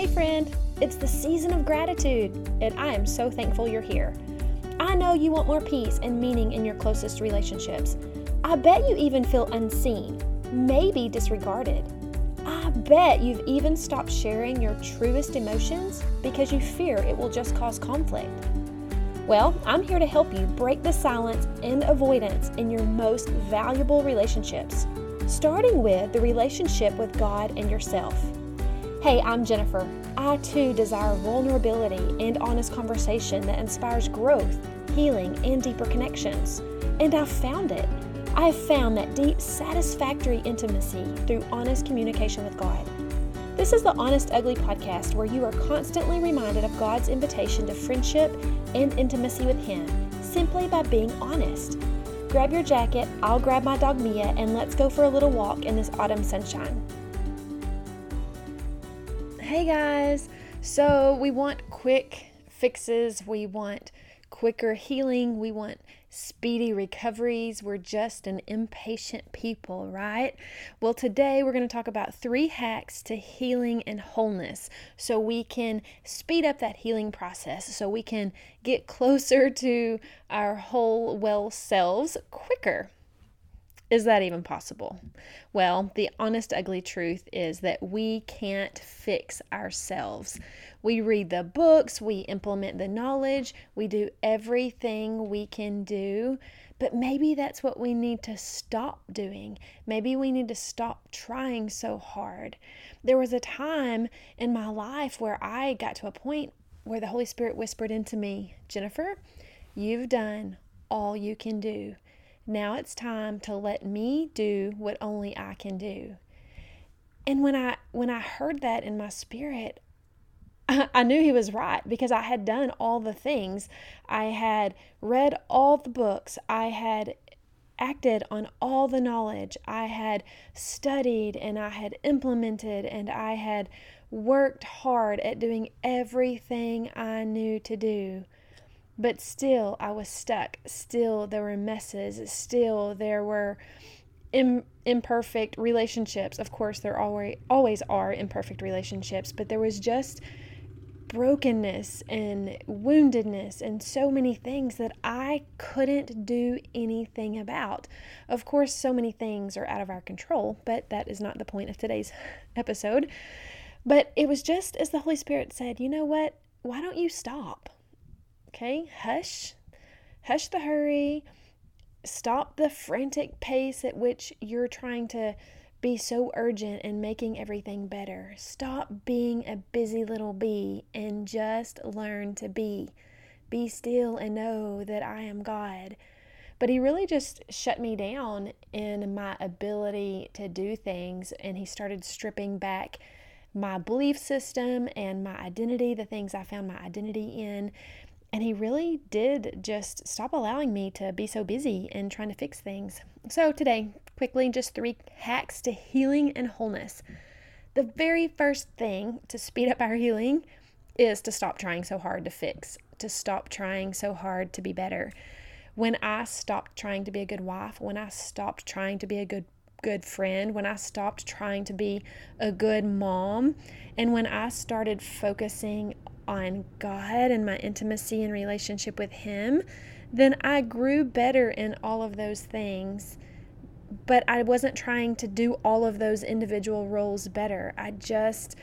Hey, friend, it's the season of gratitude, and I am so thankful you're here. I know you want more peace and meaning in your closest relationships. I bet you even feel unseen, maybe disregarded. I bet you've even stopped sharing your truest emotions because you fear it will just cause conflict. Well, I'm here to help you break the silence and avoidance in your most valuable relationships, starting with the relationship with God and yourself. Hey, I'm Jennifer. I too desire vulnerability and honest conversation that inspires growth, healing, and deeper connections. And I've found it. I've found that deep, satisfactory intimacy through honest communication with God. This is the Honest Ugly podcast where you are constantly reminded of God's invitation to friendship and intimacy with Him simply by being honest. Grab your jacket, I'll grab my dog Mia, and let's go for a little walk in this autumn sunshine. Hey guys! So, we want quick fixes, we want quicker healing, we want speedy recoveries. We're just an impatient people, right? Well, today we're going to talk about three hacks to healing and wholeness so we can speed up that healing process, so we can get closer to our whole well selves quicker. Is that even possible? Well, the honest, ugly truth is that we can't fix ourselves. We read the books, we implement the knowledge, we do everything we can do, but maybe that's what we need to stop doing. Maybe we need to stop trying so hard. There was a time in my life where I got to a point where the Holy Spirit whispered into me, Jennifer, you've done all you can do. Now it's time to let me do what only I can do. And when I when I heard that in my spirit, I, knew he was right because I had done all the things. I had read all the books. I had acted on all the knowledge. I had studied and I had implemented and I had worked hard at doing everything I knew to do. But still, I was stuck. Still, there were messes. Still, there were Im- imperfect relationships. Of course, there always always are imperfect relationships, but there was just brokenness and woundedness and so many things that I couldn't do anything about. Of course, so many things are out of our control, but that is not the point of today's episode. But it was just as the Holy Spirit said, you know what? Why don't you stop? Okay, hush, hush the hurry, stop the frantic pace at which you're trying to be so urgent and making everything better. Stop being a busy little bee and just learn to be. Be still and know that I am God. But he really just shut me down in my ability to do things, and he started stripping back my belief system and my identity, the things I found my identity in. And he really did just stop allowing me to be so busy and trying to fix things. So, today, quickly, just three hacks to healing and wholeness. The very first thing to speed up our healing is to stop trying so hard to fix, to stop trying so hard to be better. When I stopped trying to be a good wife, when I stopped trying to be a good good friend, when I stopped trying to be a good mom, and when I started focusing on God and my intimacy and relationship with Him, then I grew better in all of those things. But I wasn't trying to do all of those individual roles better. I just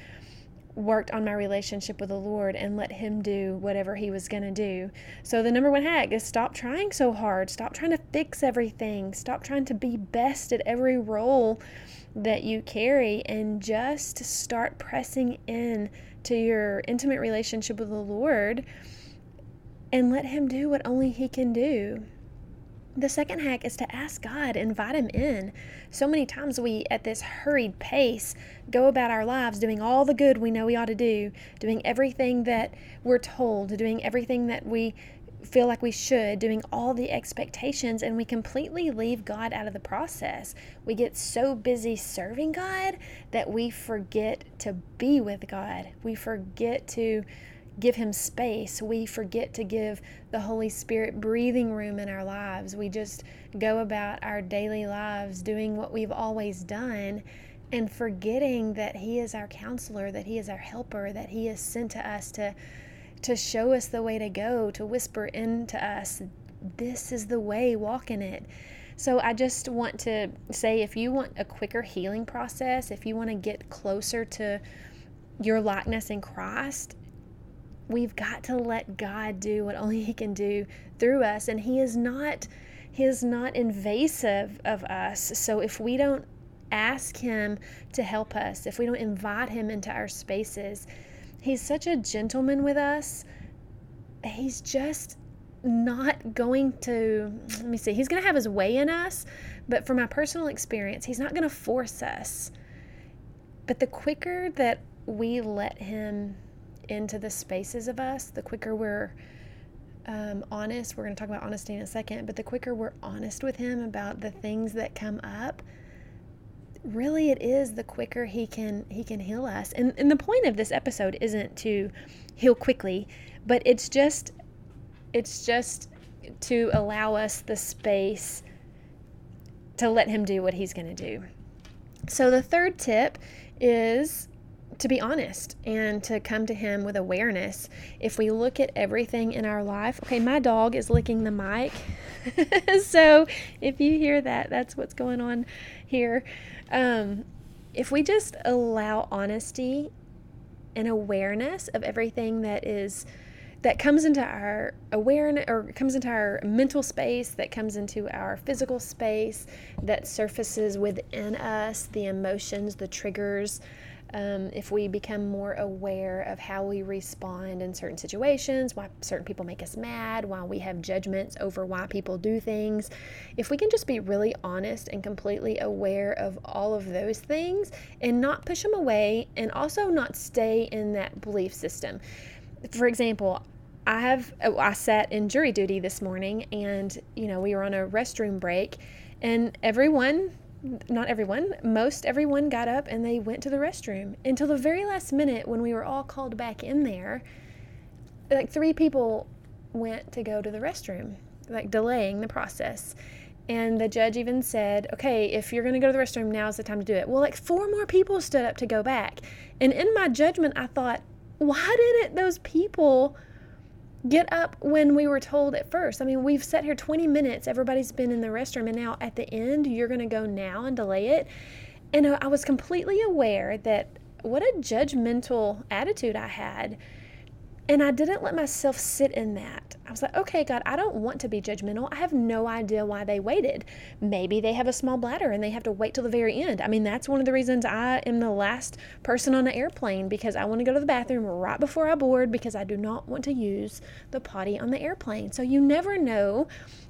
worked on my relationship with the Lord and let Him do whatever He was going to do. So, the number one hack is stop trying so hard. Stop trying to fix everything. Stop trying to be best at every role that you carry and just start pressing in to your intimate relationship with the Lord and let Him do what only He can do. The second hack is to ask God, invite Him in. So many times we, at this hurried pace, go about our lives doing all the good we know we ought to do, doing everything that we're told, doing everything that we feel like we should, doing all the expectations, and we completely leave God out of the process. We get so busy serving God that we forget to be with God. We forget to give Him space. We forget to give the Holy Spirit breathing room in our lives. We just go about our daily lives doing what we've always done and forgetting that He is our counselor, that He is our helper, that He is sent to us to, to show us the way to go, to whisper into us, this is the way, walk in it. So I just want to say if you want a quicker healing process, if you want to get closer to your likeness in Christ, we've got to let God do what only He can do through us. And He is not He is not invasive of us. So if we don't ask Him to help us, if we don't invite Him into our spaces, He's such a gentleman with us. He's just not going to, let me see, He's going to have His way in us, but from my personal experience, He's not going to force us. But the quicker that we let Him into the spaces of us, the quicker we're um, honest, we're going to talk about honesty in a second, but the quicker we're honest with Him about the things that come up, really it is the quicker he can he can heal us. And and the point of this episode isn't to heal quickly but it's just it's just to allow us the space to let him do what he's going to do. So the third tip is to be honest and to come to him with awareness. If we look at everything in our life okay my dog is licking the mic. So if you hear that that's what's going on here. Um, if we just allow honesty and awareness of everything that is that comes into our awareness or comes into our mental space that comes into our physical space that surfaces within us the emotions the triggers um, if we become more aware of how we respond in certain situations, why certain people make us mad, why we have judgments over why people do things, if we can just be really honest and completely aware of all of those things and not push them away and also not stay in that belief system. For example, I have oh, I sat in jury duty this morning and you know we were on a restroom break and everyone not everyone, most everyone got up and they went to the restroom until the very last minute when we were all called back in there. Like three people went to go to the restroom, like delaying the process. And the judge even said, okay, if you're going to go to the restroom, now's the time to do it. Well, like four more people stood up to go back. And in my judgment, I thought, why didn't those people get up when we were told at first. I mean, we've sat here 20 minutes, everybody's been in the restroom, and now at the end, you're going to go now and delay it. And I was completely aware that what a judgmental attitude I had and I didn't let myself sit in that. I was like, okay, God, I don't want to be judgmental. I have no idea why they waited. Maybe they have a small bladder and they have to wait till the very end. I mean, that's one of the reasons I am the last person on the airplane because I want to go to the bathroom right before I board because I do not want to use the potty on the airplane. So you never know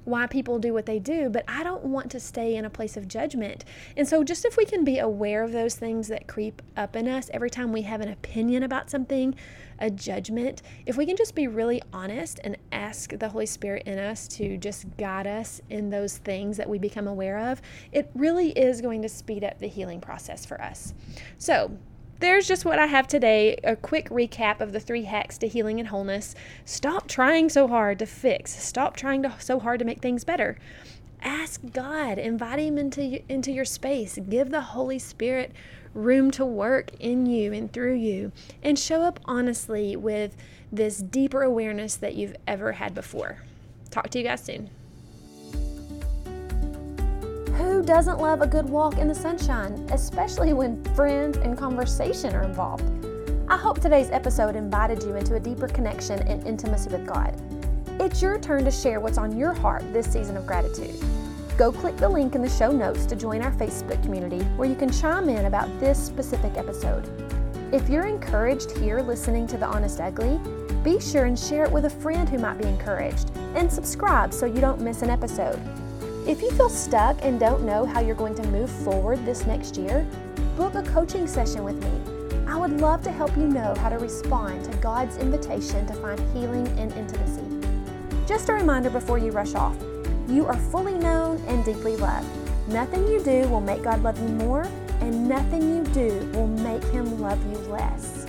why people do what they do, but I don't want to stay in a place of judgment. And so, just if we can be aware of those things that creep up in us every time we have an opinion about something, a judgment, if we can just be really honest and ask the Holy Spirit in us to just guide us in those things that we become aware of, it really is going to speed up the healing process for us. So, there's just what I have today a quick recap of the three hacks to healing and wholeness. Stop trying so hard to fix, stop trying to, so hard to make things better. Ask God, invite Him into, into your space, give the Holy Spirit room to work in you and through you, and show up honestly with this deeper awareness that you've ever had before. Talk to you guys soon. Who doesn't love a good walk in the sunshine, especially when friends and conversation are involved? I hope today's episode invited you into a deeper connection and intimacy with God. It's your turn to share what's on your heart this season of gratitude. Go click the link in the show notes to join our Facebook community where you can chime in about this specific episode. If you're encouraged here listening to The Honest Ugly, be sure and share it with a friend who might be encouraged and subscribe so you don't miss an episode. If you feel stuck and don't know how you're going to move forward this next year, book a coaching session with me. I would love to help you know how to respond to God's invitation to find healing and intimacy. Just a reminder before you rush off you are fully known and deeply loved. Nothing you do will make God love you more, and nothing you do will make Him love you less.